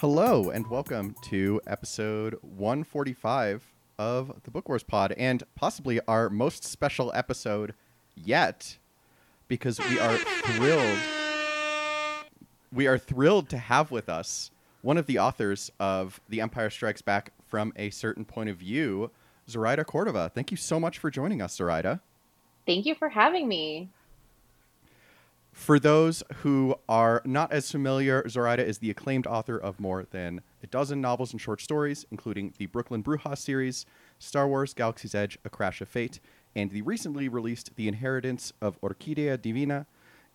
Hello and welcome to episode 145 of the Book Wars Pod, and possibly our most special episode yet, because we are thrilled. We are thrilled to have with us one of the authors of The Empire Strikes Back from a certain point of view, Zoraida Cordova. Thank you so much for joining us, Zoraida. Thank you for having me. For those who are not as familiar, Zoraida is the acclaimed author of more than a dozen novels and short stories, including the Brooklyn Brujas series, Star Wars Galaxy's Edge, A Crash of Fate, and the recently released The Inheritance of Orquídea Divina.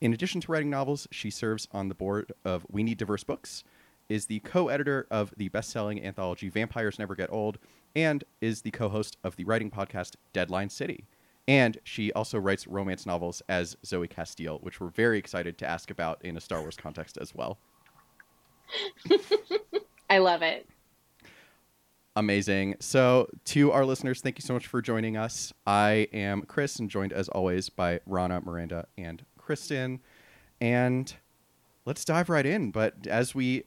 In addition to writing novels, she serves on the board of We Need Diverse Books, is the co editor of the best selling anthology Vampires Never Get Old, and is the co host of the writing podcast Deadline City. And she also writes romance novels as Zoey Castile, which we're very excited to ask about in a Star Wars context as well. I love it. Amazing. So, to our listeners, thank you so much for joining us. I am Chris, and joined as always by Rana, Miranda, and Kristen. And let's dive right in. But as we,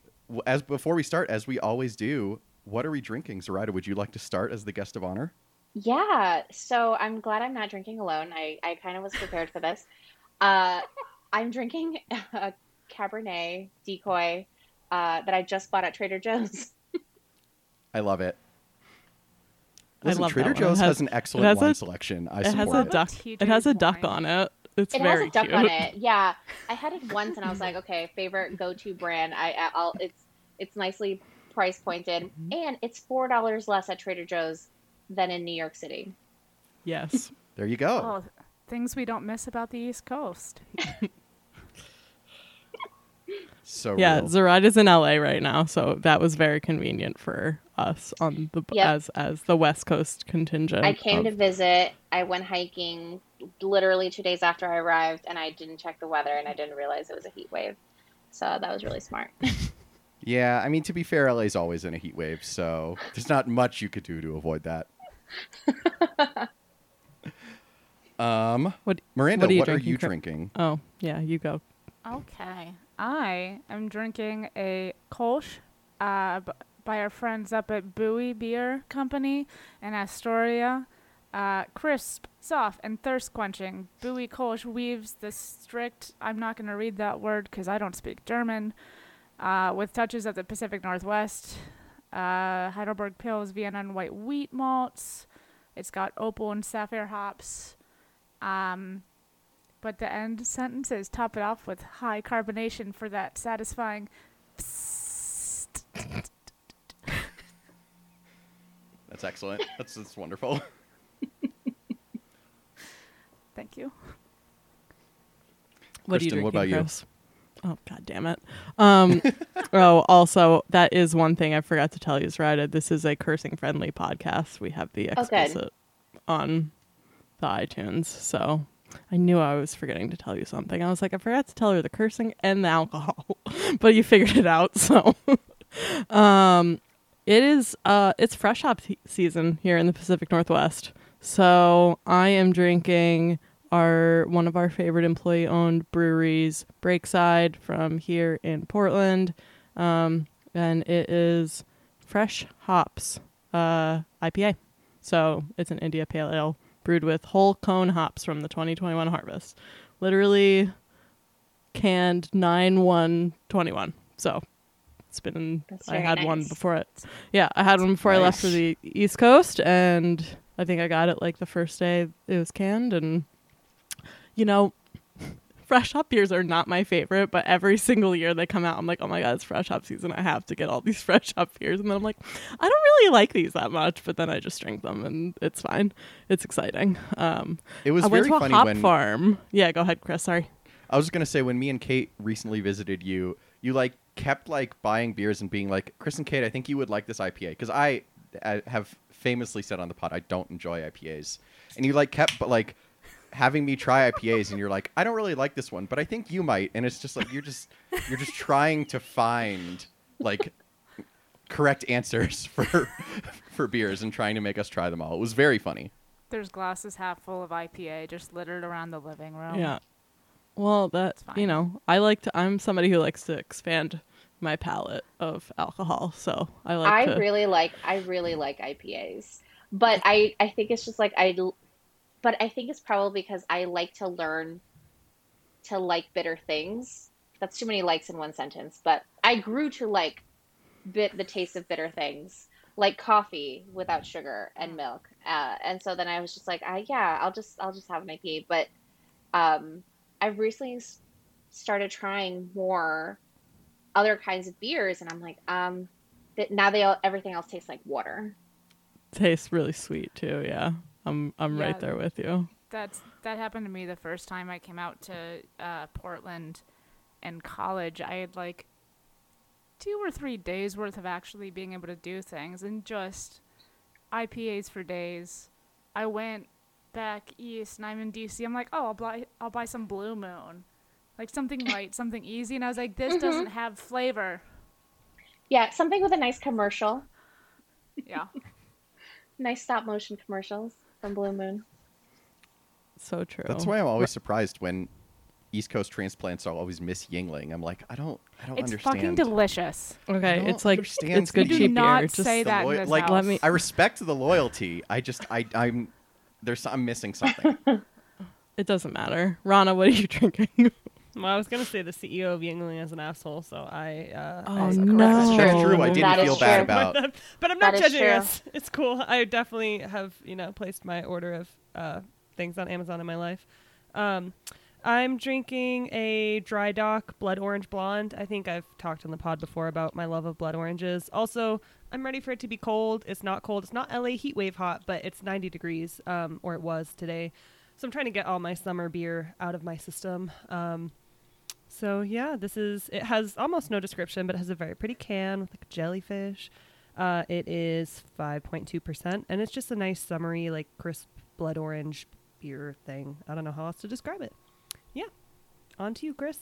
as before we start, as we always do, what are we drinking? Zoraida, would you like to start as the guest of honor? Yeah, so I'm glad I'm not drinking alone. I, I kind of was prepared for this. Uh, I'm drinking a Cabernet decoy uh, that I just bought at Trader Joe's. I love it. I love Trader that Joe's has- has, an excellent has wine a- selection. I It has a it. duck. It has a duck on it. It's it very has a duck cute. on it. Yeah, I had it once and I was like, okay, favorite go-to brand. I I- I'll it's it's nicely price pointed Mm-hmm. and it's four dollars less at Trader Joe's than in New York City. Yes. There you go. Oh, things we don't miss about the East Coast. So yeah, real. Zoraida's in LA right now, so that was very convenient for us on the Yep. as as the West Coast contingent. I came to visit. I went hiking literally two days after I arrived, and I didn't check the weather, and I didn't realize it was a heat wave. So that was really smart. Yeah, I mean to be fair, LA's always in a heat wave, so there's not much you could do to avoid that. um, What- Miranda, what are you what are drinking, you Chris? drinking? Oh, yeah, you go. Okay. I am drinking a Kolsch uh, b- by our friends up at Buoy Beer Company in Astoria. Uh, crisp, soft, and thirst quenching. Buoy Kolsch weaves the strict, I'm not going to read that word because I don't speak German, uh, with touches of the Pacific Northwest. Uh, Heidelberg Pils, Vienna and white wheat malts. It's got opal and sapphire hops. Um, but the end sentences top it off with high carbonation for that satisfying. psst. That's excellent. That's that's wonderful. Thank you. What are you Kristen, drinking, what about you? Oh god damn it. Um oh also that is one thing I forgot to tell you, Zoraida. This is a cursing friendly podcast. We have the Oh, good. explicit on the iTunes. So I knew I was forgetting to tell you something. I was like, I forgot to tell her the cursing and the alcohol. but you figured it out, so um it is uh it's fresh hop se- season here in the Pacific Northwest. So I am drinking our one of our favorite employee owned breweries, Breakside from here in Portland. Um and it is fresh hops uh IPA. So it's an India Pale Ale brewed with whole cone hops from the 2021 harvest. Literally canned 9 1 21. So it's been That's I very had one before it. Yeah, I had one before I left for the East Coast and I think I got it like the first day it was canned and you know fresh hop beers are not my favorite, but every single year they come out, I'm like, oh my god, it's fresh hop season. I have to get all these fresh hop beers, and then I'm like, I don't really like these that much, but then I just drink them, and it's fine. It's exciting. Um, It was I went very to a funny hop when farm. Yeah, go ahead, Chris. Sorry. I was just gonna say when me and Kate recently visited you, you like kept like buying beers and being like, Chris and Kate, I think you would like this IPA because I, I uh, have famously said on the pod I don't enjoy IPAs, and you like kept but like having me try IPAs and you're like, I don't really like this one, but I think you might, and it's just like you're just you're just trying to find like correct answers for for beers and trying to make us try them all. It was very funny. There's glasses half full of IPA just littered around the living room. Yeah. Well, that fine. you know, I like to. I'm somebody who likes to expand my palette of alcohol, so I like I to. really like I really like IPAs, but I I think it's just like I, but I think it's probably because I like to learn to like bitter things. That's too many likes in one sentence, but I grew to like bit the taste of bitter things, like coffee without sugar and milk. Uh, and so then I was just like, I yeah, I'll just I'll just have an IPA. But um, I've recently started trying more other kinds of beers, and I'm like, um, that now they all, everything else tastes like water. tastes really sweet too. Yeah, I'm I'm right there with you. That's that happened to me the first time I came out to uh, Portland in college. I had like two or three days worth of actually being able to do things and just IPAs for days. I went back east and I'm in DC. I'm like, oh, I'll buy I'll buy some Blue Moon, like something light, something easy. And I was like, this Mhm. doesn't have flavor. Yeah, something with a nice commercial, Yeah, nice stop motion commercials from Blue Moon. So true. That's why I'm always surprised when East Coast transplants are always Miss Yuengling. I'm like, I don't, I don't it's understand. It's fucking delicious. Okay, it's like understand it's good You do cheap not beer. Just say that loy- in this like, house. let me- I respect the loyalty. I just, I, I'm, there's, I'm missing something. it doesn't matter. Rana, what are you drinking? Well, I was gonna say the CEO of Yuengling is an asshole, so I. Uh, Oh, I no. That's That's true. I didn't is feel bad true. about. But, but I'm not That is judging true. us. It's cool. I definitely have, you know, placed my order of uh, things on Amazon in my life. Um, I'm drinking a Dry Dock Blood Orange Blonde. I think I've talked on the pod before about my love of blood oranges. Also, I'm ready for it to be cold. It's not cold. It's not LA heat wave hot, but it's 90 degrees, um, or it was today. So I'm trying to get all my summer beer out of my system. Um, so yeah, this is. It has almost no description, but it has a very pretty can with like a jellyfish. Uh, it is 5.2%, and it's just a nice summery, like crisp blood orange beer thing. I don't know how else to describe it. Yeah. On to you, Chris.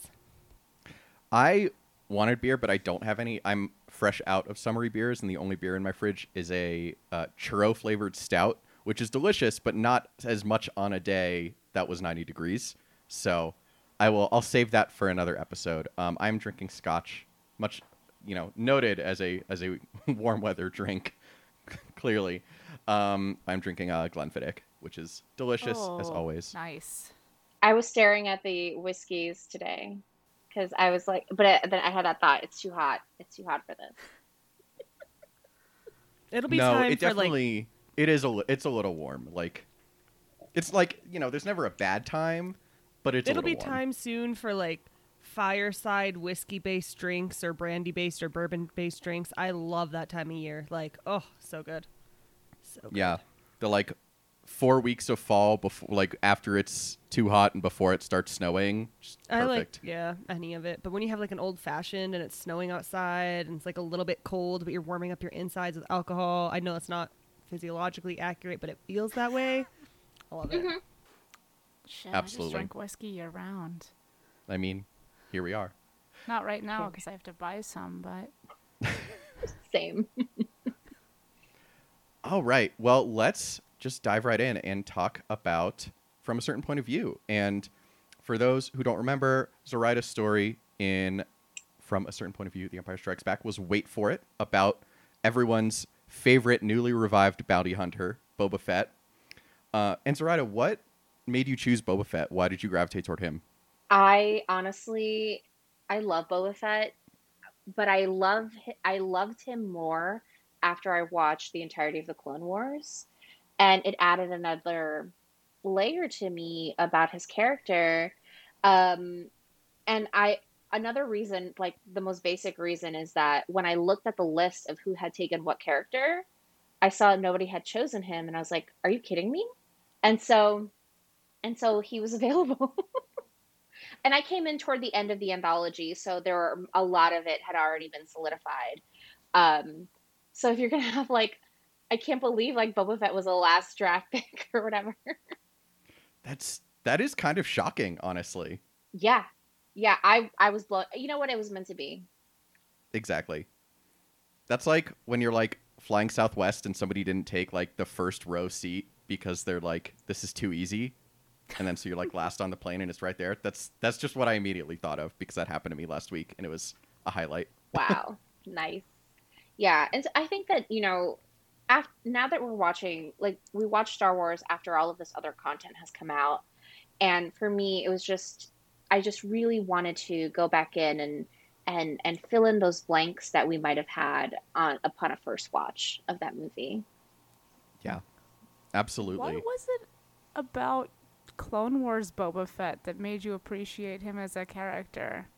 I wanted beer, but I don't have any. I'm fresh out of summery beers, and the only beer in my fridge is a uh, churro flavored stout, which is delicious, but not as much on a day that was 90 degrees. So I will. I'll save that for another episode. Um, I'm drinking scotch, much you know, noted as a as a warm weather drink. clearly, um, I'm drinking uh, Glenfiddich, which is delicious as Oh, always. Nice. I was staring at the whiskeys today because I was like, but I, then I had that thought: it's too hot. It's too hot for this. It'll be no, time it for like definitely it is a li- it's a little warm. Like it's like you know, there's never a bad time, but it's it'll little be warm. time soon for like fireside whiskey based drinks or brandy based or bourbon based drinks. I love that time of year. Like, oh, so good. So good. Yeah, the like four weeks of fall before, like after it's too hot and before it starts snowing. Just I like perfect. yeah, any of it. But when you have like an old fashioned and it's snowing outside and it's like a little bit cold, but you're warming up your insides with alcohol. I know it's not physiologically accurate, but it feels that way. I love it. Mm-hmm. Shit, I Absolutely. just drink whiskey year round. I mean, here we are. Not right now because I have to buy some, but Same. All right. Well, let's just dive right in and talk about from a certain point of view. And for those who don't remember, Zoraida's story in From a Certain Point of View, The Empire Strikes Back was Wait for It, about everyone's favorite newly revived bounty hunter, Boba Fett. Uh, and Zoraida, what made you choose Boba Fett? Why did you gravitate toward him? I honestly, I love Boba Fett, but I love I loved him more after I watched the entirety of the Clone Wars, and it added another layer to me about his character. Um, and I another reason, like the most basic reason, is that when I looked at the list of who had taken what character, I saw nobody had chosen him, and I was like, "Are you kidding me?" And so, and so he was available. and I came in toward the end of the anthology, so there were a lot of it had already been solidified. Um, so if you're gonna have like, I can't believe like Boba Fett was a last draft pick or whatever. That's That is kind of shocking, honestly. Yeah, yeah. I I was blown. You know what? It was meant to be. Exactly. That's like when you're like flying Southwest and somebody didn't take like the first row seat because they're like, this is too easy. And then so you're like last on the plane and it's right there. That's that's just what I immediately thought of because that happened to me last week and it was a highlight. Wow, nice. Yeah, and I think that you know, after, now that we're watching, like we watched Star Wars after all of this other content has come out, and for me, it was just I just really wanted to go back in and and and fill in those blanks that we might have had on upon a first watch of that movie. Yeah, absolutely. What was it about Clone Wars Boba Fett that made you appreciate him as a character?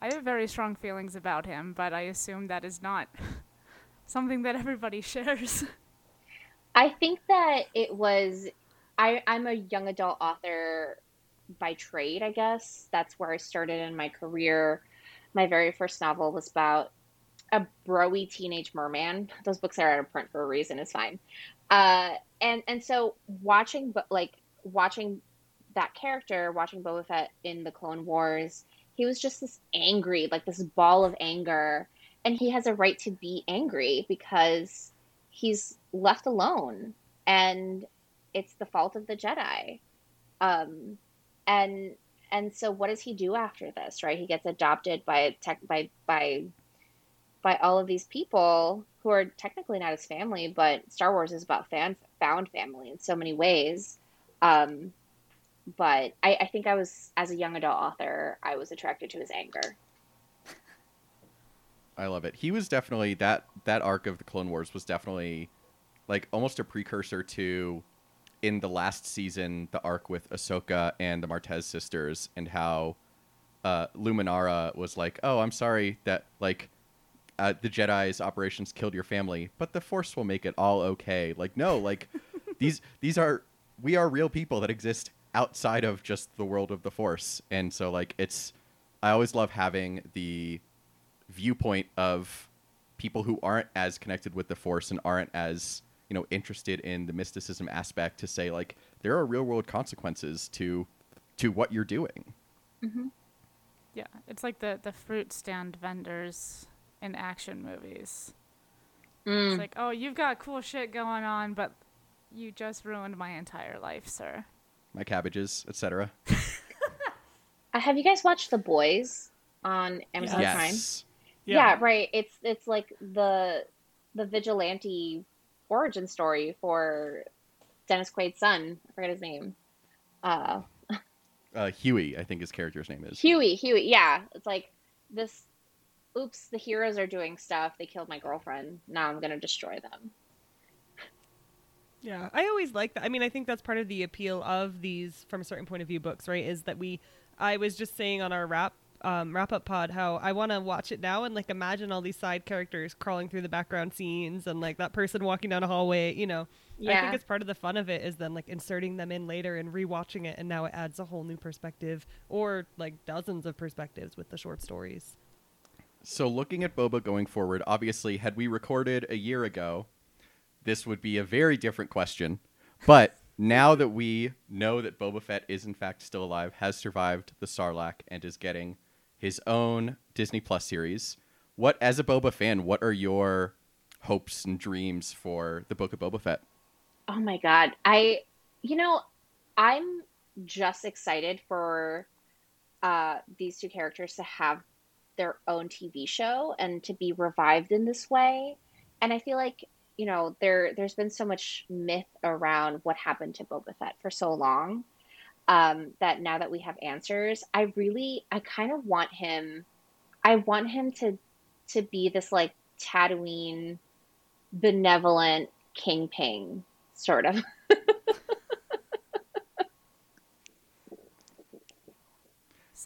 I have very strong feelings about him, but I assume that is not something that everybody shares. I think that it was I I'm a young adult author by trade, I guess. That's where I started in my career. My very first novel was about a broy teenage merman. Those books are out of print for a reason, it's fine. Uh and and so watching but like watching that character, watching Boba Fett in the Clone Wars, he was just this angry, like this ball of anger. And he has a right to be angry because he's left alone and it's the fault of the jedi. Um and and so what does he do after this right? He gets adopted by tech by by by all of these people who are technically not his family but star wars is about fan found family in so many ways. Um but I, I think i was as a young adult author i was attracted to his anger I love it. He was definitely that that arc of the Clone Wars was definitely like almost a precursor to in the last season the arc with Ahsoka and the Martez sisters and how uh, Luminara was like, "Oh, I'm sorry that like uh, the Jedi's operations killed your family, but the Force will make it all okay." Like, no, like these these are we are real people that exist outside of just the world of the Force, and so like it's I always love having the viewpoint of people who aren't as connected with the force and aren't as you know interested in the mysticism aspect to say like there are real world consequences to to what you're doing mm-hmm. yeah, it's like the the fruit stand vendors in action movies. Mm. It's like, oh, you've got cool shit going on, but you just ruined my entire life, sir. my cabbages etc Uh, have you guys watched the boys on amazon Yes. prime yes yeah. right. It's it's like the the vigilante origin story for dennis quaid's son. I forget his name. Uh uh, hughie i think his character's name is. Hughie hughie yeah. It's like this oops the heroes are doing stuff. They killed my girlfriend. Now i'm gonna destroy them. Yeah, I always like that. I mean, I think that's part of the appeal of these, from a certain point of view, books, right? Is that we, I was just saying on our wrap um, wrap up pod how I want to watch it now and like imagine all these side characters crawling through the background scenes and like that person walking down a hallway. You know, I think it's part of the fun of it is then like inserting them in later and rewatching it, and now it adds a whole new perspective or like dozens of perspectives with the short stories. so looking at boba going forward obviously had we recorded a year ago this would be a very different question but now that we know that boba fett is in fact still alive has survived the sarlacc and is getting his own disney plus series what as a boba fan what are your hopes and dreams for the book of boba fett Oh my god. I you know, I'm just excited for uh these two characters to have their own TV show and to be revived in this way. And I feel like, you know, there there's been so much myth around what happened to Boba Fett for so long. Um, that now that we have answers, I really I kind of want him I want him to to be this like Tatooine benevolent King Ping sort of.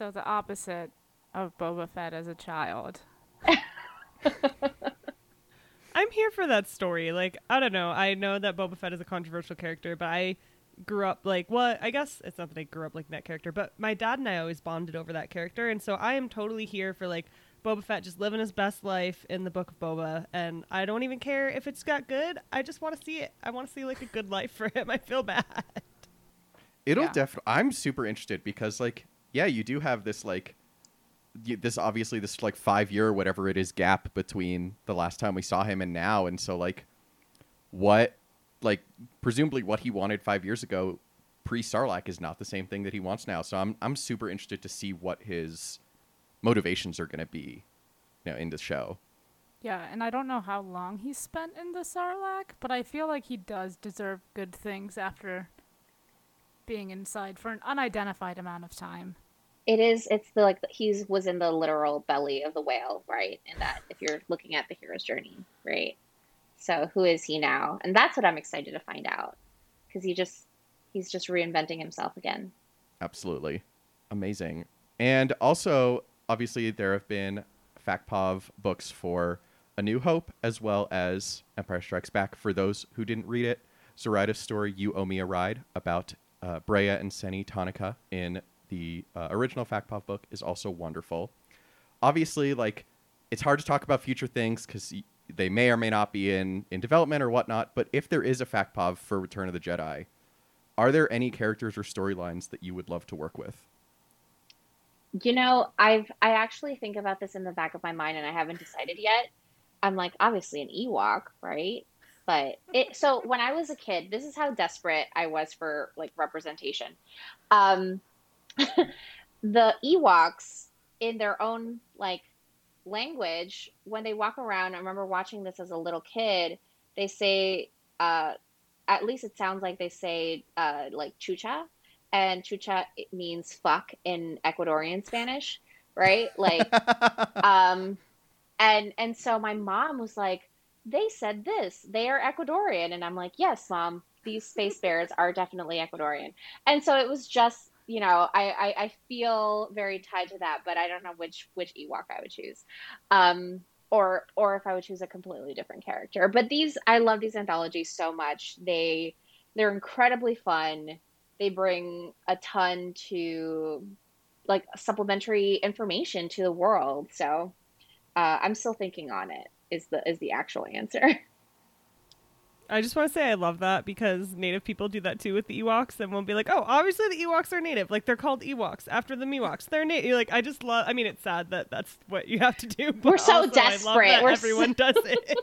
So the opposite of Boba Fett as a child. I'm here for that story. Like, I don't know. I know that Boba Fett is a controversial character, but I grew up like, well, I guess it's not that I grew up like that character, but my dad and I always bonded over that character, and so I am totally here for like Boba Fett just living his best life in the Book of Boba, and I don't even care if it's got good. I just want to see it. I want to see like a good life for him. I feel bad. It'll Yeah. definitely. I'm super interested because, like, yeah, you do have this like, this obviously this like five year whatever it is gap between the last time we saw him and now, and so like, what, like, presumably what he wanted five years ago, pre Sarlacc, is not the same thing that he wants now. So I'm I'm super interested to see what his motivations are going to be, you know, in the show. Yeah, and I don't know how long he spent in the Sarlacc, but I feel like he does deserve good things after being inside for an unidentified amount of time. It is. It's the like he's was in the literal belly of the whale, right? And that if you're looking at the hero's journey, right? So who is he now? And that's what I'm excited to find out because he just he's just reinventing himself again. Absolutely. Amazing. And also, obviously, there have been FACPOV books for A New Hope as well as Empire Strikes Back. For those who didn't read it, Zoraida's story, You Owe Me a Ride, about uh, Brea and Senni Tonnika in the uh, original FACPOV book is also wonderful. Obviously, like, it's hard to talk about future things because they may or may not be in, in development or whatnot, but if there is a FACPOV for Return of the Jedi, are there any characters or storylines that you would love to work with? You know, I've I actually think about this in the back of my mind and I haven't decided yet. I'm like, obviously an Ewok, right? But it so when I was a kid, this is how desperate I was for like representation. Um the Ewoks in their own like language, when they walk around, I remember watching this as a little kid, they say uh at least it sounds like they say uh like chucha and chucha it means fuck in Ecuadorian Spanish, right? Like, um, and and so my mom was like, they said this, they are Ecuadorian, and I'm like, yes, mom, these space bears are definitely Ecuadorian, and so it was just, you know, I I, I feel very tied to that, but I don't know which which Ewok I would choose, um. Or, or if I would choose a completely different character, but these I love these anthologies so much. They, they're incredibly fun they bring a ton to like supplementary information to the world so uh, i'm still thinking on it is the is the actual answer I just want to say I love that because native people do that too with the Ewoks, and we'll be like, "Oh, obviously the Ewoks are native. Like they're called Ewoks after the Miwoks. They're native." Like I just love. I mean, it's sad that that's what you have to do. But We're so also, I love desperate. that We're everyone does it.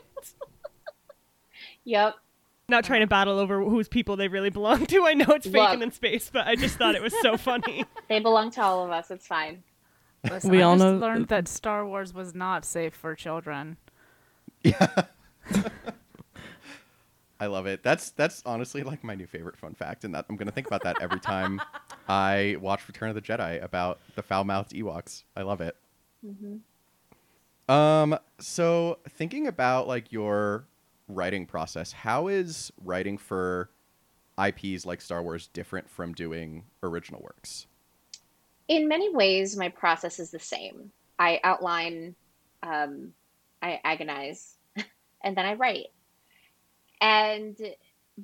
yep Not trying to battle over whose people they really belong to. I know it's fake Look. and in space, but I just thought it was so funny. they belong to all of us it's fine Listen, We I all just know- learned that Star Wars was not safe for children. Yeah. I love it. That's that's honestly like my new favorite fun fact, and that I'm gonna think about that every time I watch Return of the Jedi about the foul-mouthed Ewoks. I love it. hmm Um, so thinking about like your writing process, how is writing for IPs like Star Wars different from doing original works? in many ways my process is the same i outline um, i agonize and then i write and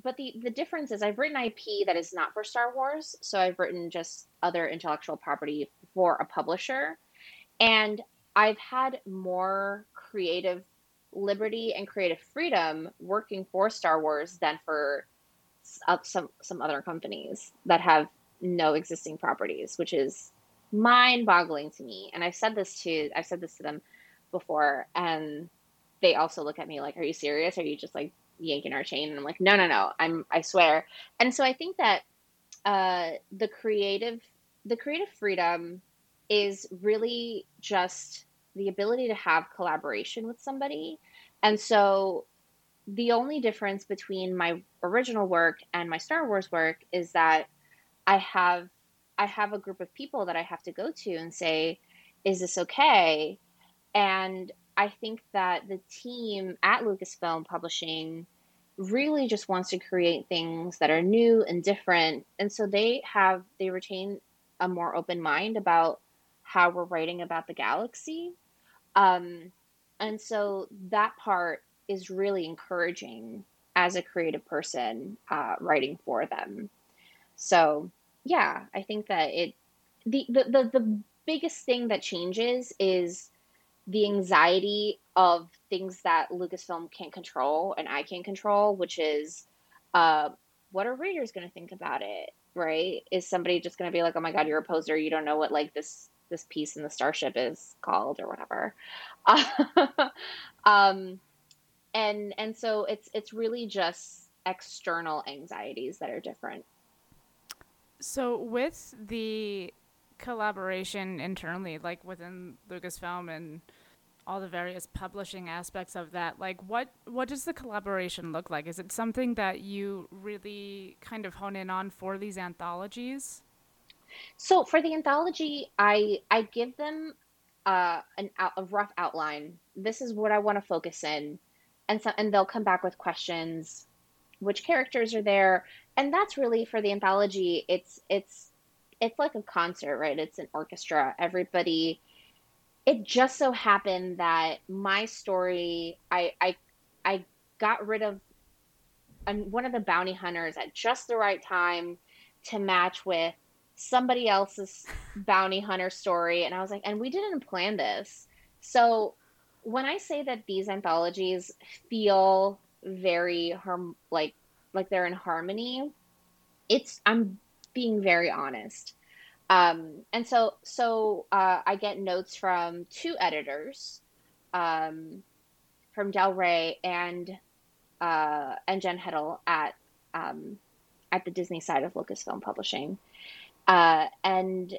but the the difference is i've written ip that is not for star wars so i've written just other intellectual property for a publisher. And i've had more creative liberty and creative freedom working for star wars than for uh, some some other companies that have no existing properties which is mind boggling to me. And i've said this to i've said this to them before and they also look at me like are you serious? Are you just like yanking our chain. And i'm like no no no. I'm i swear. And so i think that uh the creative the creative freedom is really just the ability to have collaboration with somebody. And so the only difference between my original work and my star wars work is that i have I have a group of people that I have to go to and say, is this okay? And I think that the team at Lucasfilm Publishing really just wants to create things that are new and different. And so they have, they retain a more open mind about how we're writing about the galaxy. Um, and so that part is really encouraging as a creative person uh, writing for them. So yeah, I think that it the, the the the biggest thing that changes is the anxiety of things that Lucasfilm can't control and I can't control, which is uh, what are readers going to think about it? Right? Is somebody just going to be like, "Oh my god, you're a poser. You don't know what like this this piece in the starship is called or whatever." um, and and so it's it's really just external anxieties that are different. So with the collaboration internally, like within Lucasfilm and all the various publishing aspects of that, like what what does the collaboration look like? Is it something that you really kind of hone in on for these anthologies? So for the anthology, I I give them uh, an out, a rough outline. This is what I want to focus in, and so and they'll come back with questions. Which characters are there? And that's really for the anthology. It's it's it's like a concert, right? It's an orchestra. Everybody it just so happened that my story I I I got rid of one of the bounty hunters at just the right time to match with somebody else's bounty hunter story and I was like and we didn't plan this. So when I say that these anthologies feel very harm like like they're in harmony, it's I'm being very honest. Um, and so, so uh, I get notes from two editors, um, from Del Rey and uh, and Jen Heddle at um, at the Disney side of Lucasfilm Publishing, uh, and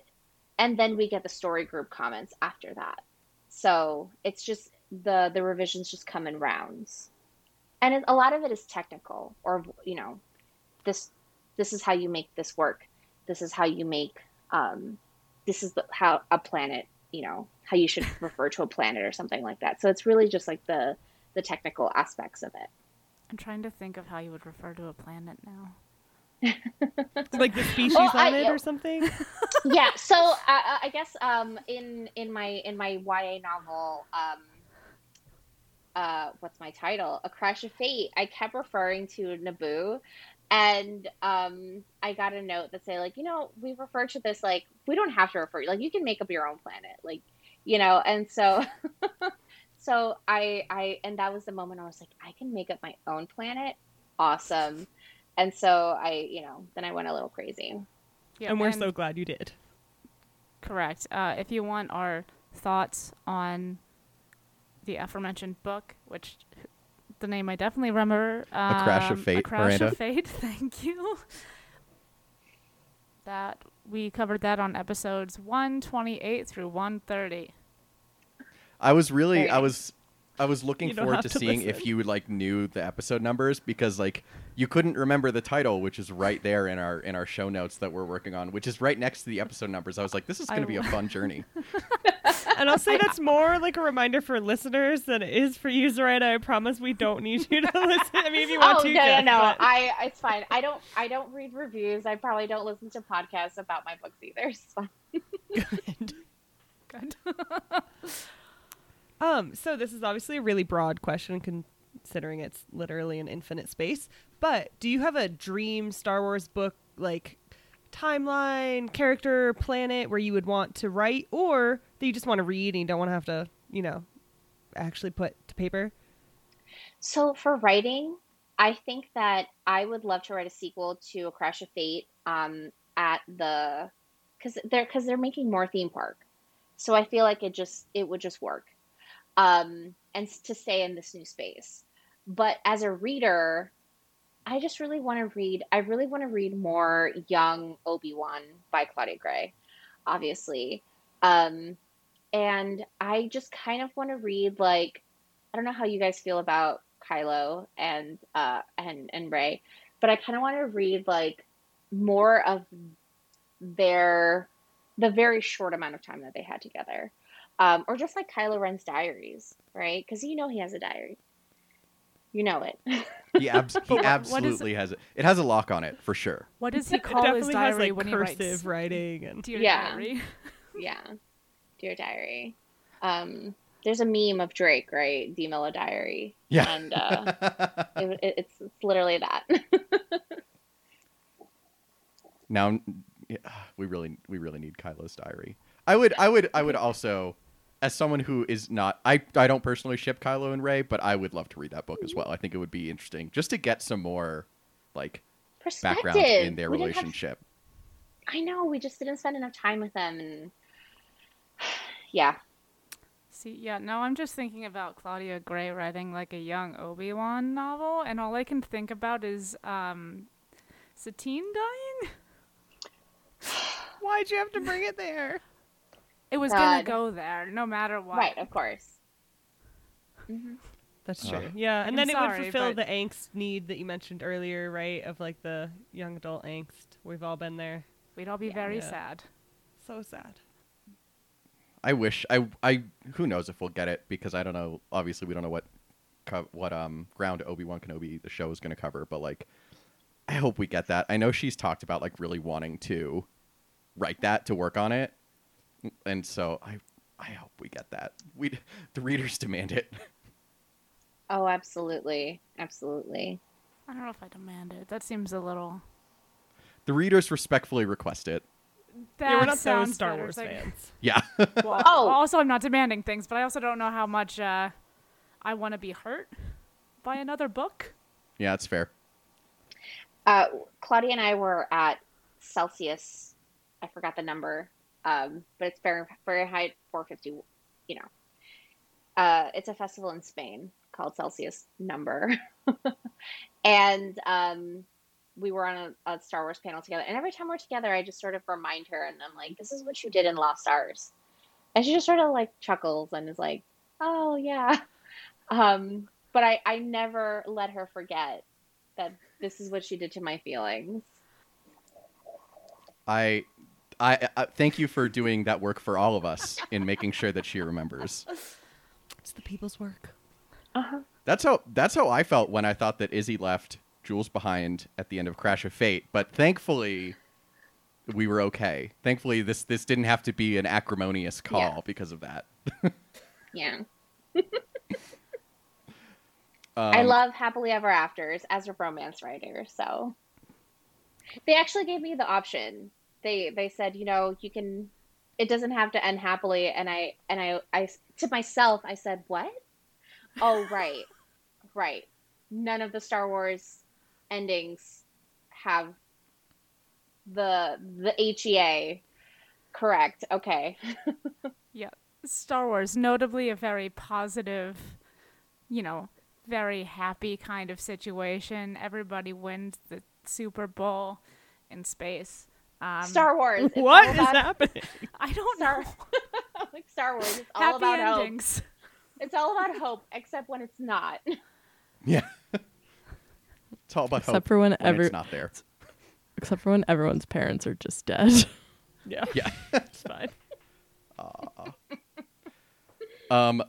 and then we get the story group comments after that. So it's just the the revisions just come in rounds, and it, a lot of it is technical, or you know, this this is how you make this work. This is how you make um, this is the, how a planet, you know, how you should refer to a planet or something like that. So it's really just like the the technical aspects of it. I'm trying to think of how you would refer to a planet now. like the species Well, on I- it or something. yeah. So uh, I guess um, in in my in my YA novel, um, uh, what's my title? A Crash of Fate. I kept referring to Naboo, and um, I got a note that say like, you know, we refer to this like we don't have to refer. Like you can make up your own planet, like you know. And so, so I I and that was the moment I was like, I can make up my own planet. Awesome. And so I, you know, then I went a little crazy. Yeah, and we're so glad you did. correct. Uh, if you want our thoughts on the aforementioned book, which the name I definitely remember, um, Crash of A Fate, Crash Miranda. of Fate. Thank you. That we covered that on episodes 128 through 130. I was really, I was, I was looking forward to to seeing if listen. you like knew the episode numbers because like you couldn't remember the title, which is right there in our in our show notes that we're working on, which is right next to the episode numbers. I was like, this is going to be a fun journey. And I'll say that's more like a reminder for listeners than it is for you, Zoraida. I promise we don't need you to listen. I mean, if you want oh to, no, no, yes, no! but- I it's fine. I don't I don't read reviews. I probably don't listen to podcasts about my books either. It's fine. Good. Um, so this is obviously a really broad question considering it's literally an infinite space. But do you have a dream Star Wars book like timeline, character, planet where you would want to write or that you just want to read and you don't want to have to, you know, actually put to paper? So for writing, I think that I would love to write a sequel to A Crash of Fate um, at the because they're because they're making more theme park, so I feel like it just it would just work, um, and to stay in this new space. But as a reader, I just really want to read. I really want to read more young Obi Wan by Claudia Gray, obviously, um, and I just kind of want to read like I don't know how you guys feel about Kylo and uh and and Rey, but I kind of want to read like more of their the very short amount of time that they had together, um, or just like Kylo Ren's diaries, right? Because you know he has a diary. You know it. He, abs- he But what- what is- absolutely has it. It has a lock on it for sure. What does he call his definitely has diary like when he cursive writes writing and Dear Yeah. Diary? yeah, dear diary. Um, there's a meme of Drake, right? D Mellow Diary. Yeah. and uh, it, it, it's, it's literally that. now yeah, we really we really need Kylo's diary. I would I would I would also as someone who is not I I don't personally ship Kylo and Rey, but I would love to read that book as well. I think it would be interesting just to get some more like background Perspective. in their We didn't have- relationship. I know we just didn't spend enough time with them, and yeah, See, yeah, no, I'm just thinking about Claudia Gray writing like a young Obi Wan novel, and all I can think about is um, Satine dying. Why'd you have to bring it there? It was gonna go there, no matter what. right, of course. hmm That's Uh, true. yeah, and I'm then it sorry, would fulfill but- the angst need that you mentioned earlier, right? Of like the young adult angst. We've all been there. We'd all be Yeah. very Yeah. sad. So sad. I wish I I who knows if we'll get it because I don't know. Obviously, we don't know what co- what um ground Obi Wan Kenobi the show is going to cover, but like I hope we get that. I know she's talked about like really wanting to write that to work on it, and so I I hope we get that. We the readers demand it. Oh, absolutely, absolutely. I don't know if I demand it. That seems a little. The readers respectfully request it. That yeah, we're not sounds those Star better. Wars like- fans. Yeah. Well, Oh. also I'm not demanding things, but I also don't know how much uh, I want to be hurt by another book. yeah, it's fair. Uh, Claudia and I were at Celsius. I forgot the number, um, but it's Fahr- Fahrenheit 450. You know, uh, it's a festival in Spain called Celsius Number, and um, we were on a, a Star Wars panel together. And every time we're together, I just sort of remind her, and I'm like, "This is what you did in Lost Stars," and she just sort of like chuckles and is like, "Oh yeah." Um, but I, I never let her forget that this is what she did to my feelings. I, I, I thank you for doing that work for all of us in making sure that she remembers. It's the people's work. Uh-huh. That's how that's how I felt when I thought that Izzy left Jules behind at the end of Crash of Fate. But thankfully, we were okay. Thankfully, this this didn't have to be an acrimonious call Yeah. because of that. Yeah. Um, I love happily ever afters as a romance writer, so they actually gave me the option. They they said, you know, you can it doesn't have to end happily and I and I I to myself I said, "What?" Oh, right. right. None of the Star Wars endings have the the HEA correct. Okay. Yeah, Star Wars, notably a very positive, you know, very happy kind of situation. Everybody wins the Super Bowl in space. Um, Star Wars. It's What all is about- happening? I don't Star, know. like Star Wars. It's all Happy about hope. endings. It's all about hope, except when it's not. Yeah. it's all about Except hope for when when every, it's not there. except for when everyone's parents are just dead. Yeah, Yeah. it's fine. Um,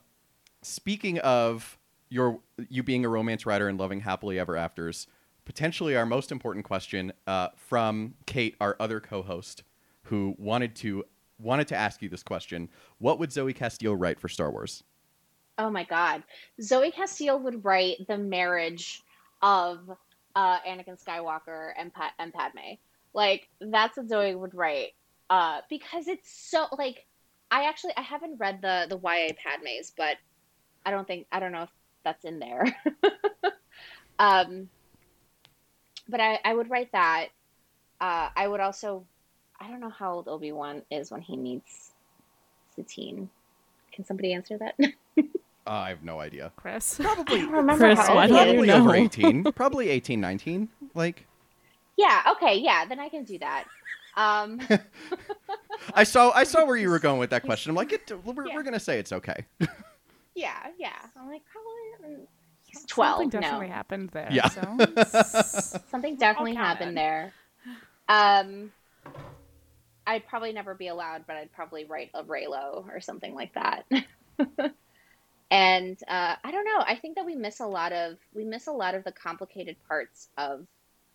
speaking of your you being a romance writer and loving happily ever afters, potentially our most important question uh, from Kate, our other co-host, who wanted to wanted to ask you this question: What would Zoe Castillo write for Star Wars? Oh my God. Zoe Castillo would write the marriage of uh, Anakin Skywalker and, pa- and Padme. Like, that's what Zoe would write. Uh, because it's so, like, I actually, I haven't read the, the YA Padmes, but I don't think, I don't know if that's in there. um, but I, I would write that. Uh, I would also, I don't know how old Obi-Wan is when he meets Satine. Can somebody answer that? Uh, I have no idea. Chris. Probably, I don't remember Chris, how old don't he you is. probably know? over eighteen. Probably 18, 19. Like Yeah, okay, yeah, then I can do that. Um, I saw, I saw where you were going with that question. I'm like, it, we're, Yeah. we're gonna say it's okay. yeah, yeah. I'm like, probably he's Something 12. definitely no, happened there. Yeah. So. something definitely happened it. there. Um, I'd probably never be allowed, but I'd probably write a Reylo or something like that. and uh, I don't know. I think that we miss a lot of we miss a lot of the complicated parts of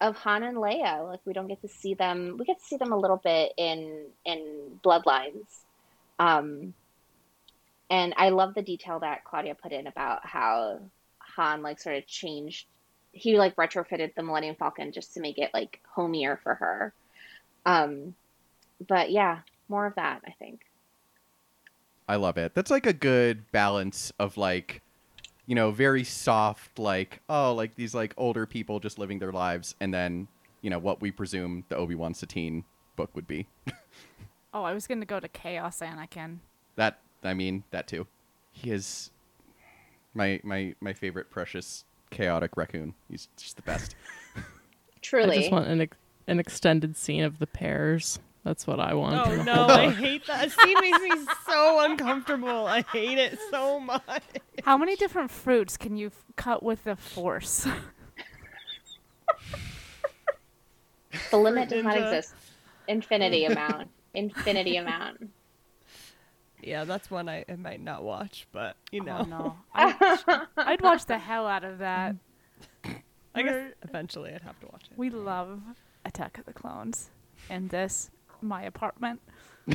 of Han and Leia. Like we don't get to see them. We get to see them a little bit in in Bloodlines. Um, and I love the detail that Claudia put in about how Han like sort of changed. He like retrofitted the Millennium Falcon just to make it like homier for her. Um, but yeah, more of that. I think. I love it. That's like a good balance of like, you know, very soft, like, oh, like these like older people just living their lives, and then you know what we presume the Obi Wan Satine book would be. Oh, I was gonna go to Chaos Anakin. that I mean that too. He is my my my favorite precious chaotic raccoon. He's just the best. Truly. I just want an ex- an extended scene of the pears. That's what I want. Oh no, I hate that. Scene makes me so uncomfortable. I hate it so much. How many different fruits can you f- cut with the Force? the limit does not exist. Infinity amount. Infinity amount. Yeah, that's one I, I might not watch, but you know, Oh no, I, I'd watch the hell out of that. I guess We're- eventually I'd have to watch it. We love Attack of the Clones, and this my apartment.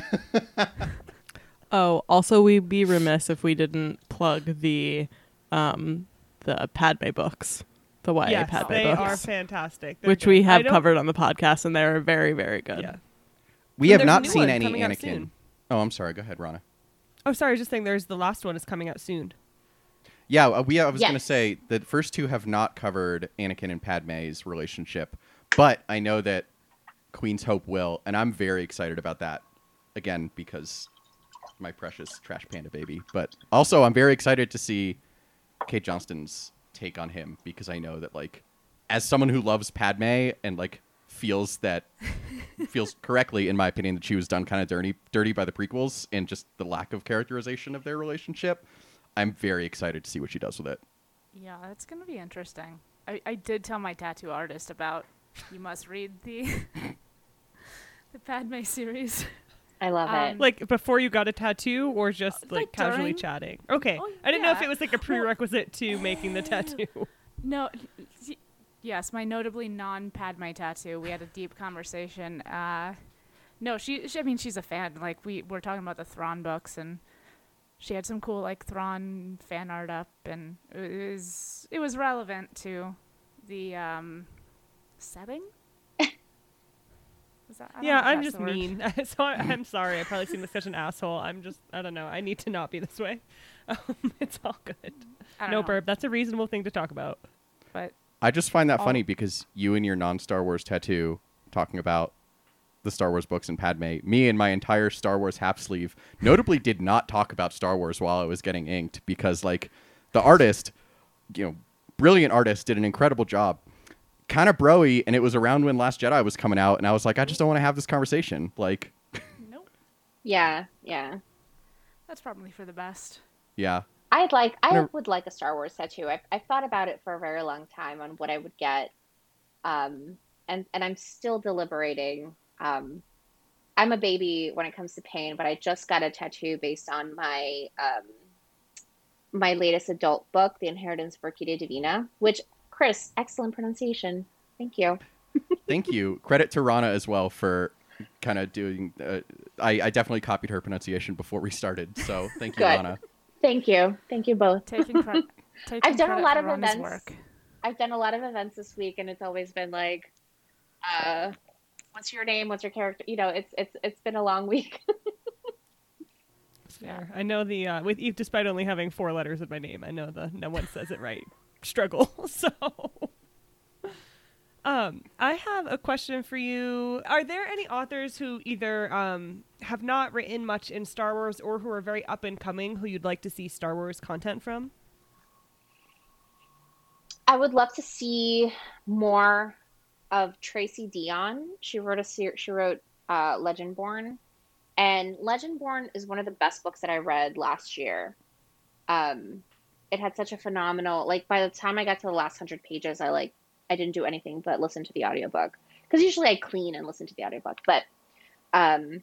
Oh, also we'd be remiss if we didn't plug the um the Padme books. The YA yes, Padme they books. are fantastic. They're fantastic. which good. we have covered on the podcast and they're very, very good. Yeah. We And have not seen any coming Anakin. Oh, I'm sorry. Go ahead, Rana. Oh, sorry. I was just saying. There's the last one is coming out soon. Yeah, uh, we. I was going to say the first two have not covered Anakin and Padme's relationship, but I know that Queen's Hope will, and I'm very excited about that. Again, because my precious trash panda baby, but also I'm very excited to see Kate Johnston's take on him because I know that like, as someone who loves Padme and like feels that feels correctly in my opinion that she was done kind of dirty dirty by the prequels and just the lack of characterization of their relationship i'm very excited to see what she does with it Yeah, it's gonna be interesting. I, I did tell my tattoo artist about you must read the the Padme series. I love Um, it. Like before you got a tattoo, or just Uh, like, like casually during- chatting. Okay, Oh, I didn't know if it was like a prerequisite to making the tattoo. No, y- yes, my notably non-Padme tattoo. We had a deep conversation. Uh, no, she, she. I mean, she's a fan. Like we were talking about the Thrawn books, and she had some cool like Thrawn fan art up, and it was it was relevant to the um, setting. That, I don't know yeah, I'm just mean. so I, I'm sorry. I probably seem like such an asshole. I'm just. I don't know. I need to not be this way. Um, it's all good. No, know, burp. That's a reasonable thing to talk about. But i just find that Oh. funny because you and your non-star wars tattoo talking about the star wars books and padme me and my entire star wars half sleeve notably did not talk about star wars while i was getting inked because like the artist you know brilliant artist did an incredible job kind of broy and it was around when last jedi was coming out and i was like i just don't want to have this conversation like nope. yeah, yeah. That's probably for the best. yeah I'd like I Never- would like a Star Wars tattoo. I've, I've thought about it for a very long time on what I would get, um, and and I'm still deliberating. Um, I'm a baby when it comes to pain, but I just got a tattoo based on my um, my latest adult book, The Inheritance of Orquídea Divina, which Chris, excellent pronunciation. Thank you. Thank you. Credit to Rana as well for kind of doing. Uh, I, I definitely copied her pronunciation before we started, so thank you, Rana. Thank you. Thank you both. Taking, cre- taking I've done a lot of events. Work. I've done a lot of events this week, and it's always been like, uh, "What's your name? What's your character?" You know, it's it's it's been a long week. Fair. I know the uh, with despite only having four letters in my name, I know the no one says it right struggle. So, um, I have a question for you. Are there any authors who either um have not written much in Star Wars or who are very up and coming who you'd like to see Star Wars content from? I would love to see more of Tracy Deonn. She wrote a ser- she wrote uh, Legendborn, and Legendborn is one of the best books that I read last year. Um, it had such a phenomenal like by the time I got to the last hundred pages, I like I didn't do anything but listen to the audiobook because usually I clean and listen to the audiobook. But um,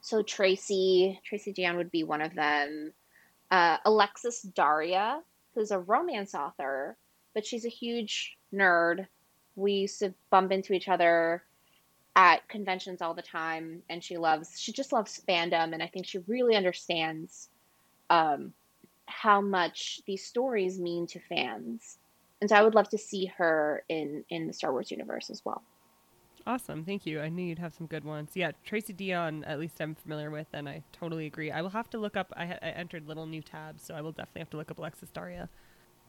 so Tracy Tracy Deonn would be one of them. Uh, Alexis Daria, who's a romance author but she's a huge nerd. We used to bump into each other at conventions all the time, and she loves she just loves fandom, and I think she really understands um, how much these stories mean to fans. And so I would love to see her in in the Star Wars universe as well. Awesome, thank you. I knew you'd have some good ones. Yeah, Tracy Deonn, at least I'm familiar with, and I totally agree. I will have to look up. I, I entered little new tabs, so I will definitely have to look up Alexis Daria.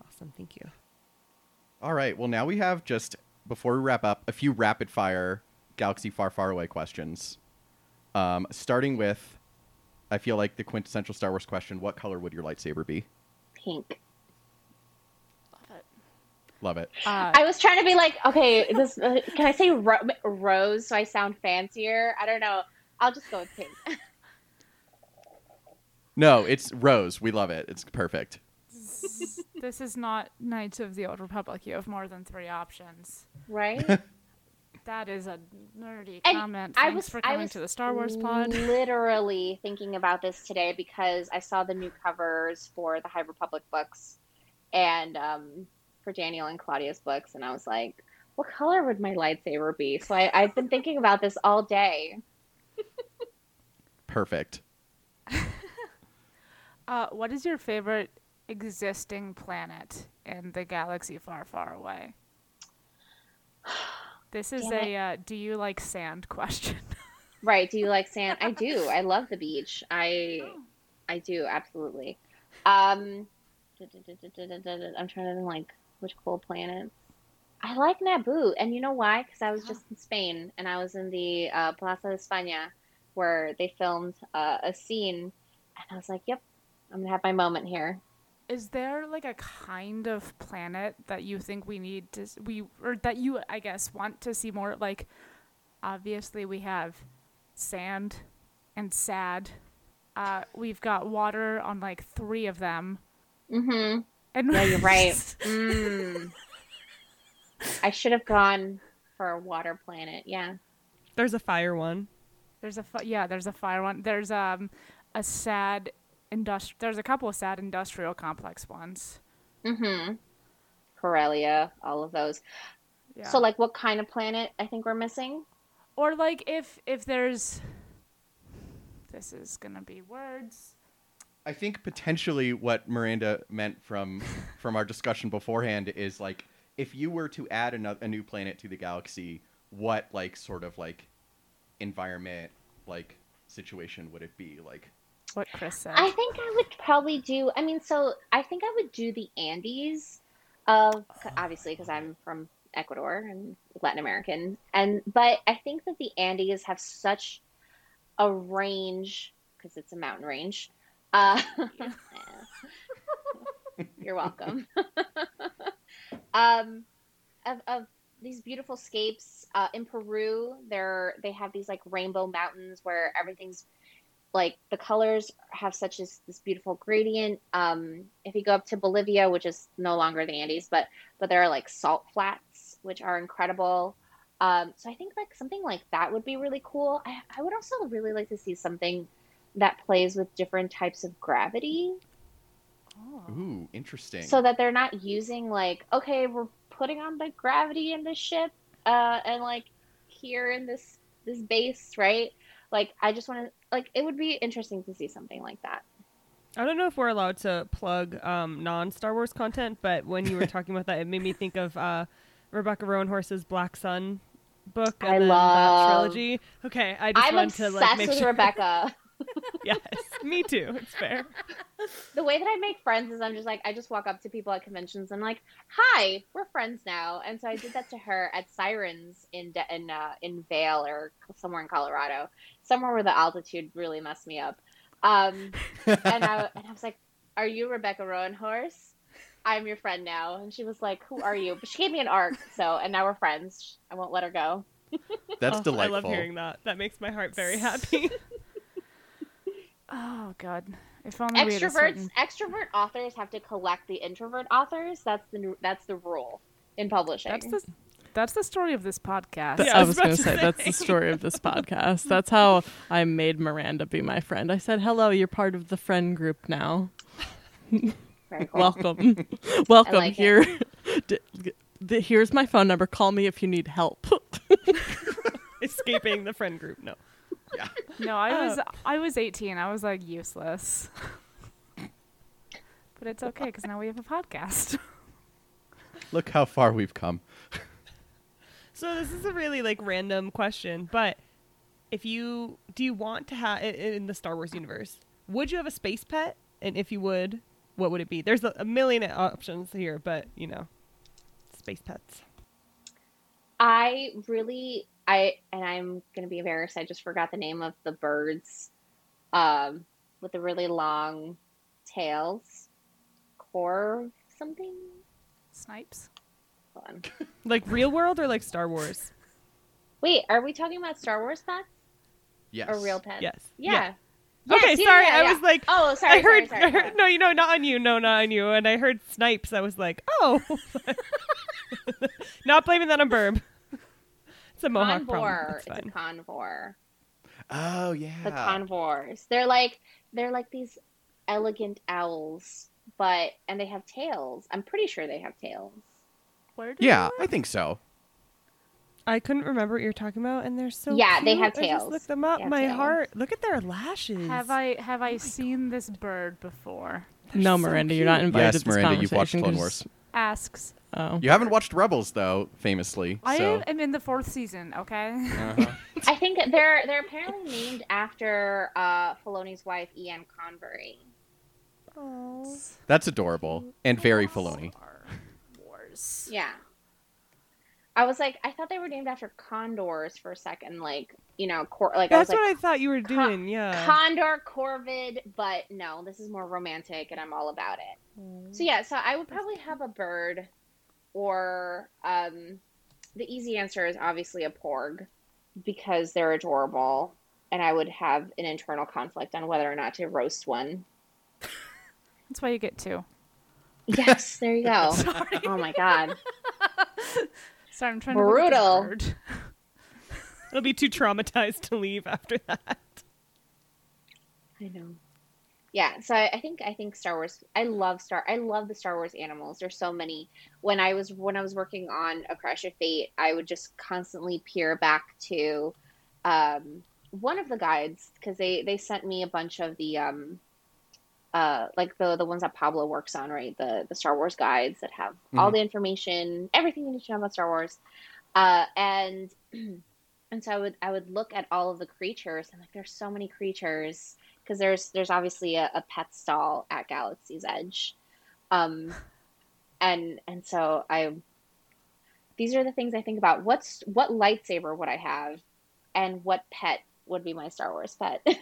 Awesome, thank you. All right. Well, now we have just before we wrap up, a few rapid fire Galaxy Far Far Away questions. Um, starting with, I feel like the quintessential Star Wars question: What color would your lightsaber be? Pink. Love it. Uh, I was trying to be like, okay, this uh, can I say ro- rose so I sound fancier? I don't know. I'll just go with pink. No, it's rose. We love it. It's perfect. this is not Knights of the Old Republic. You have more than three options. right? That is a nerdy And comment. I was for I coming was to the Star Wars pod. Literally thinking about this today because I saw the new covers for the High Republic books and um, for Daniel and Claudia's books, and I was like, what color would my lightsaber be? So I, I've been thinking about this all day. Perfect. Uh, what is your favorite existing planet in the galaxy far, far away? This is Damn a uh, do you like sand question. Right? Do you like sand? I do. I love the beach. I I do absolutely. Um, I'm trying to think like which cool planets. I like Naboo, and you know why? Because I was just in Spain, and I was in the uh, Plaza de España, where they filmed uh, a scene, and I was like, "Yep, I'm gonna have my moment here." is there like a kind of planet that you think we need to we or that you I guess want to see more like obviously we have sand and sad. Uh, we've got water on like three of them. Mm-hmm. And Yeah, you're right. Mm. I should have gone for a water planet. Yeah. There's a fire one. There's a fi- yeah, there's a fire one. There's um a sad industri- There's a couple of sad industrial complex ones. Mm-hmm. Corellia, all of those. Yeah. So, like, what kind of planet I think we're missing? or like if if there's this is gonna be words. I think potentially what Miranda meant from from our discussion beforehand is like if you were to add ano- a new planet to the galaxy, what like sort of like environment like situation would it be? Like What Chris said. I think I would probably do. I mean, so I think I would do the Andes, uh, obviously because I'm from Ecuador and Latin American, and but I think that the Andes have such a range because it's a mountain range. Uh, you're welcome. um, of, of these beautiful scapes uh, in Peru, they're they have these like rainbow mountains where everything's like the colors have such as this beautiful gradient. Um, if you go up to Bolivia, which is no longer the Andes, but but there are like salt flats, which are incredible. Um, so I think like something like that would be really cool. I, I would also really like to see something that plays with different types of gravity, Oh. ooh, interesting. so that they're not using like okay, we're putting on the gravity in the ship, uh, and like here in this this base, right? Like I just want to like it would be interesting to see something like that. I don't know if we're allowed to plug um, non Star Wars content, but when you were talking about that, it made me think of uh, Rebecca Roanhorse's Black Sun book and I love- that trilogy. Okay, I just I'm wanted obsessed to like make with sure. Rebecca. yes, me too. It's fair. the way that I make friends is I'm just like I just walk up to people at conventions and I'm like, "Hi, we're friends now." And so I did that to her at Sirens in De- in uh, in Vail or somewhere in Colorado, somewhere where the altitude really messed me up. Um, and I and I was like, "Are you Rebecca Roanhorse? I'm your friend now." And she was like, "Who are you?" But she gave me an arc, so and now we're friends. I won't let her go. That's Oh, delightful. I love hearing that. That makes my heart very happy. Oh god. If only we had a Extroverts, certain extrovert authors have to collect the introvert authors. That's the that's the rule in publishing. That's the that's the story of this podcast. Yeah, I I was was going to to say that's the story of this podcast. That's how I made Miranda be my friend. I said, "Hello, you're part of the friend group now. Cool. Welcome, welcome like here. D- d- here's my phone number. Call me if you need help." Escaping the friend group. No. No, I was I was 18. I was like useless. but it's okay because now we have a podcast. Look how far we've come. So this is a really like random question, but if you do you want to have in the Star Wars universe, would you have a space pet? And if you would, what would it be? There's a, a million options here, but you know, space pets. I really I and I'm gonna be embarrassed. I just forgot the name of the birds, um, with the really long tails. Corv something. Snipes. Hold on. Like real world or like Star Wars? Wait, are we talking about Star Wars pets Yes. or real pets? Yes. Yeah. Yeah. Yes, okay, yeah, sorry. yeah, I yeah. was like, Oh, sorry. I heard, sorry, sorry, I heard- no, you know, not on you, no, not on you. And I heard snipes. I was like, oh, not blaming that on Burb. It's a Mohawk problem. Convor. It's It's a convor. Oh yeah. The convors. They're like they're like these elegant owls, but and they have tails. I'm pretty sure they have tails. Where do yeah, they I think so. I couldn't remember what you're talking about, and they're so Yeah, they cute. have I just tails. looked them up. My tails. heart. Look at their lashes. Have I have I oh seen this bird before? no, so Miranda, you're not invited Yes, to this Miranda, you've watched conversation Clone 'cause- Wars. Asks. Oh, You haven't watched Rebels though, famously. I so. am in the fourth season. Okay. Uh-huh. I think they're they're apparently named after uh Filoni's wife, Ian Convery. That's adorable and very Filoni. Wars. Yeah. I was like, I thought they were named after condors for a second, like you know, cor- like That's I was what like I thought you were Con- doing. yeah. condor, corvid, but no, this is more romantic, and I'm all about it. So yeah, so I would probably have a bird, or um, the easy answer is obviously a porg, because they're adorable, and I would have an internal conflict on whether or not to roast one. That's why you get two. Yes, there you go. Oh my god. Sorry, I'm trying to look at this Brutal. Bird. It'll be too traumatized to leave after that. I know. Yeah, so I, I think I think Star Wars. I love Star. I love the Star Wars animals. There's so many. When I was when I was working on A Crash of Fate, I would just constantly peer back to um, one of the guides because they they sent me a bunch of the um, uh, like the the ones that Pablo works on, right? The the Star Wars guides that have all the information, everything you need to know about Star Wars, uh, and and so I would I would look at all of the creatures and like there's so many creatures because there's there's obviously a, a pet stall at Galaxy's Edge, um, and and so I these are the things I think about. What's what lightsaber would I have, and what pet would be my Star Wars pet?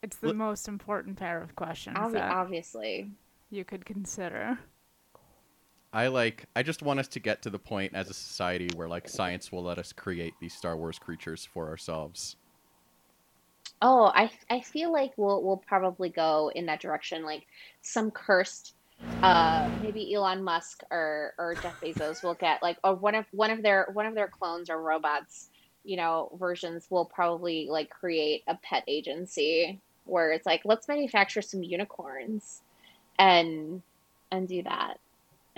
It's the Look- most important pair of questions Obvi- that obviously, you could consider. I like. I just want us to get to the point as a society where like science will let us create these Star Wars creatures for ourselves. Oh, I I feel like we'll we'll probably go in that direction. Like some cursed, uh, maybe Elon Musk or or Jeff Bezos will get like or one of one of their one of their clones or robots, you know, versions will probably like create a pet agency where it's like let's manufacture some unicorns, and and do that,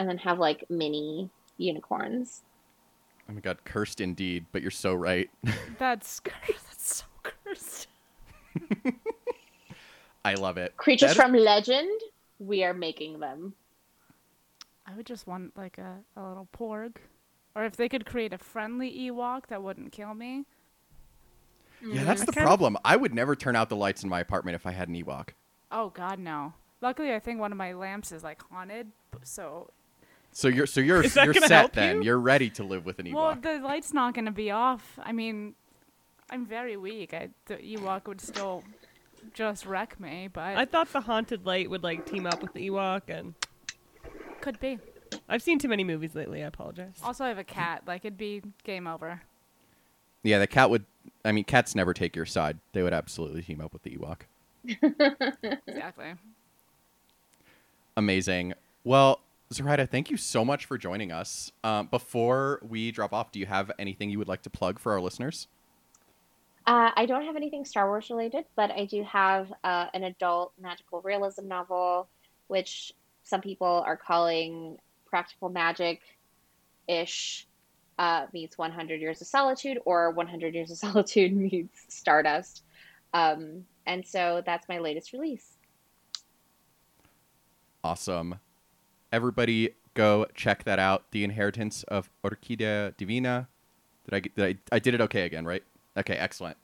and then have like mini unicorns. Oh my god, cursed indeed, but you're so right. That's that's so cursed. I love it. Creatures That- from legend, we are making them. I would just want like a, a little porg. Or if they could create a friendly Ewok that wouldn't kill me. Yeah, mm. that's the kinda- problem. I would never turn out the lights in my apartment if I had an Ewok. Oh god no. Luckily I think one of my lamps is like haunted, so So you're so you're Is that you're gonna set help then. you? You're ready to live with an Ewok. well the light's not gonna be off. I mean I'm very weak. I, the Ewok would still just wreck me, but I thought the haunted light would like team up with the Ewok, and could be. I've seen too many movies lately. I apologize. Also I have a cat. Like it'd be game over. yeah, the cat would. I mean, cats never take your side. They would absolutely team up with the Ewok. Exactly. Amazing. Well, Zoraida, thank you so much for joining us. Um, before we drop off, do you have anything you would like to plug for our listeners? Uh, I don't have anything Star Wars related, but I do have uh, an adult magical realism novel, which some people are calling practical magic ish uh, meets 100 Years of Solitude, or 100 Years of Solitude meets Stardust. Um, and so that's my latest release. Awesome. Everybody go check that out. The Inheritance of Orquídea Divina. Did I, did I, I did it okay again, right? Okay, excellent.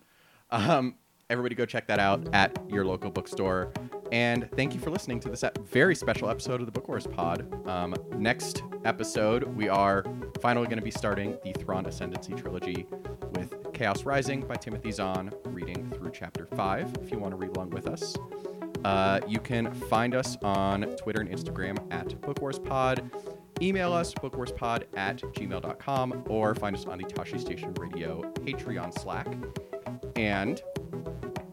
Um, everybody go check that out at your local bookstore. And thank you for listening to this very special episode of the Book Wars Pod. Um, next episode, we are finally going to be starting the Thrawn Ascendancy trilogy with Chaos Rising by Timothy Zahn, reading through chapter 5 if you want to read along with us. Uh, you can find us on Twitter and Instagram at Book Wars Pod. Email us, bookwarspod at gmail.com, or find us on the Tosche Station Radio Patreon Slack. And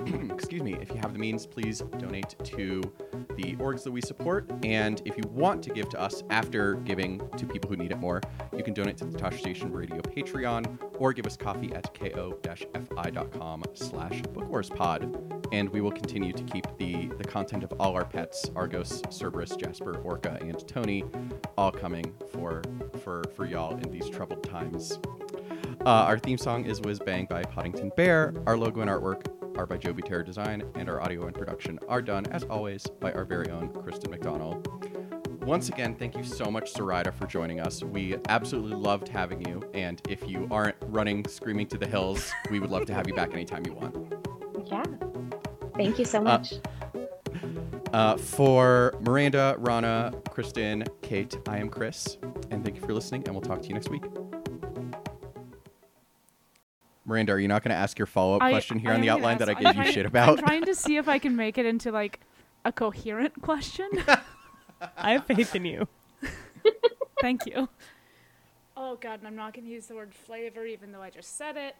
excuse me, if you have the means, please donate to the orgs that we support. And if you want to give to us after giving to people who need it more, you can donate to the Tosche Station Radio Patreon or give us coffee at ko-fi.com slash bookwarspod. And we will continue to keep the, the content of all our pets, Argos, Cerberus, Jasper, Orca, and Tony, all coming for, for, for y'all in these troubled times. Uh, our theme song is Whiz Bang by Poddington Bear. Our logo and artwork are by Joby Terra Design, and our audio and production are done, as always, by our very own Kristen McDonald. Once again, thank you so much, Zoraida, for joining us. We absolutely loved having you, and if you aren't running screaming to the hills, we would love to have you back anytime you want. Yeah. Thank you so much. Uh, for Miranda, Rana, Kristen, Kate, I am Chris, and thank you for listening, and we'll talk to you next week. Miranda, are you not going to ask your follow up I- question here I on the am gonna outline that I ask- I'm gave you trying- shit about? I'm trying to see if I can make it into like a coherent question. I have faith in you. Thank you. Oh god, and I'm not gonna use the word flavor even though I just said it.